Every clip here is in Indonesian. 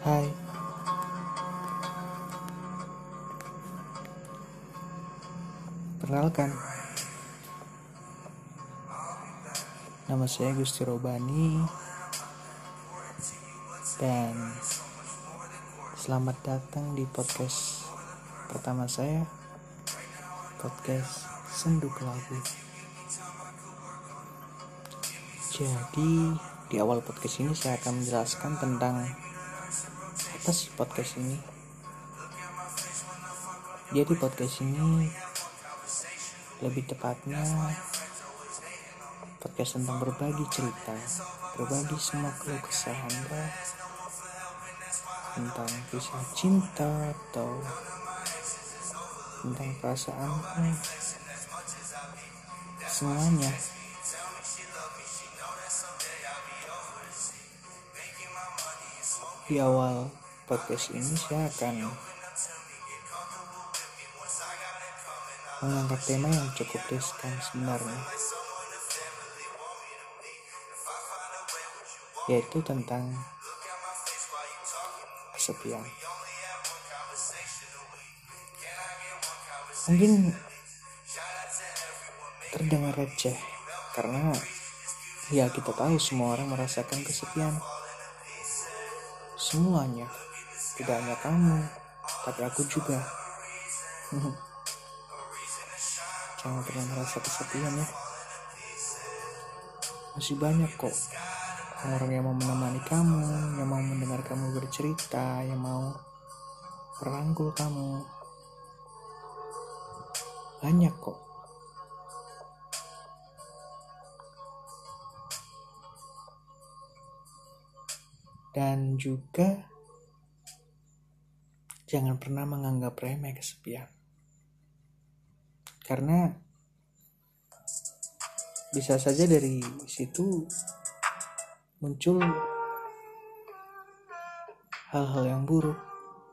Hai. Perkenalkan. Nama saya Gusti Robani. Dan Selamat datang di podcast Pertama saya Podcast Senduk Lagu Jadi di awal podcast ini saya akan menjelaskan tentang atas podcast ini. Jadi podcast ini lebih tepatnya podcast tentang berbagi cerita berbagi semua keluh kesah tentang kisah cinta atau tentang perasaan semuanya di awal podcast ini saya akan mengangkat tema yang cukup riskan sebenarnya yaitu tentang kesepian. Mungkin terdengar receh karena ya kita tahu semua orang merasakan kesepian. Semuanya tidak hanya kamu tapi aku juga. Jangan pernah merasa kesepian ya. Masih banyak kok orang yang mau menemani kamu yang mau mendengar kamu bercerita yang mau merangkul kamu. Banyak kok. Dan juga jangan pernah menganggap remeh kesepian karena bisa saja dari situ muncul hal-hal yang buruk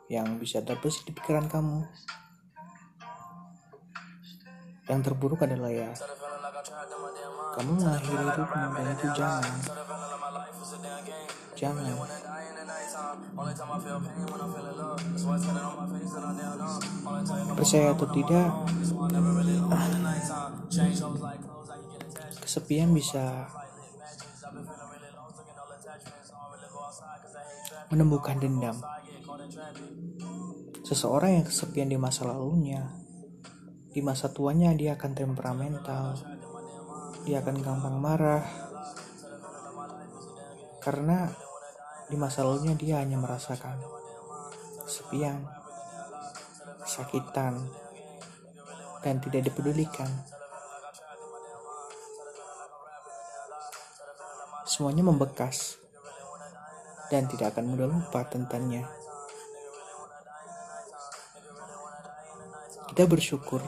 yang bisa terbesit di pikiran kamu. Yang terburuk adalah ya kamu mengakhiri hidup dan itu jangan jangan percaya atau tidak kesepian bisa menemukan dendam. Seseorang yang kesepian di masa lalunya di masa tuanya dia akan temperamental dia akan gampang marah karena di masa lalunya dia hanya merasakan kesepian, kesakitan, dan tidak dipedulikan. Semuanya membekas dan tidak akan mudah lupa tentangnya. Kita bersyukur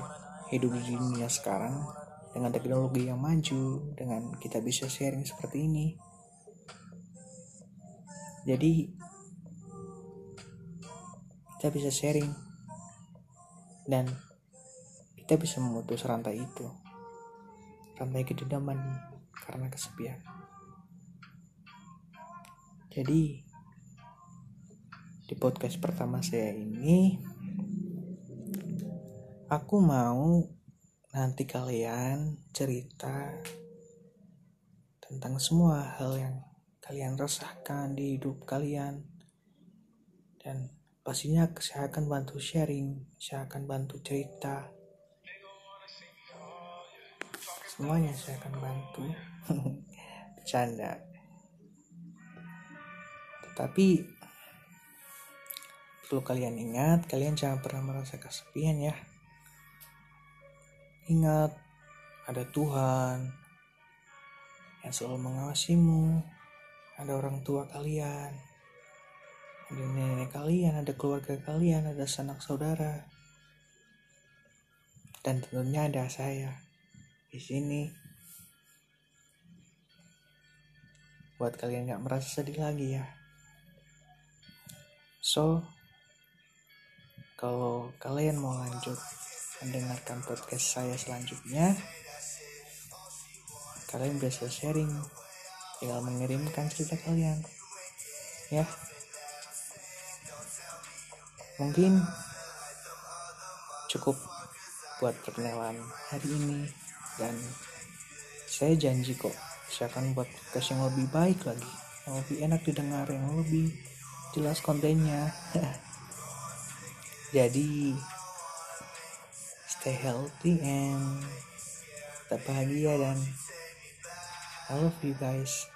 hidup di dunia sekarang dengan teknologi yang maju, dengan kita bisa sharing seperti ini jadi kita bisa sharing. Dan kita bisa memutus rantai itu. Rantai kedendaman karena kesepian. Jadi di podcast pertama saya ini aku mau nanti kalian cerita tentang semua hal yang kalian resahkan di hidup kalian. Dan pastinya saya akan bantu sharing saya akan bantu cerita. Semuanya saya akan bantu. Bercanda. Tetapi perlu kalian ingat kalian jangan pernah merasa kesepian ya. Ingat ada Tuhan yang selalu mengawasimu ada orang tua kalian, ada nenek kalian, ada keluarga kalian, ada sanak saudara, dan tentunya ada saya di sini. Buat kalian gak merasa sedih lagi ya. So, kalau kalian mau lanjut mendengarkan podcast saya selanjutnya, kalian bisa sharing tinggal mengirimkan cerita kalian. Ya. Mungkin cukup buat perkenalan hari ini. Dan saya janji kok saya akan buat podcast yang lebih baik lagi. Yang lebih enak didengar yang lebih jelas kontennya. Jadi stay healthy and tetap bahagia dan Olha, filho, guys.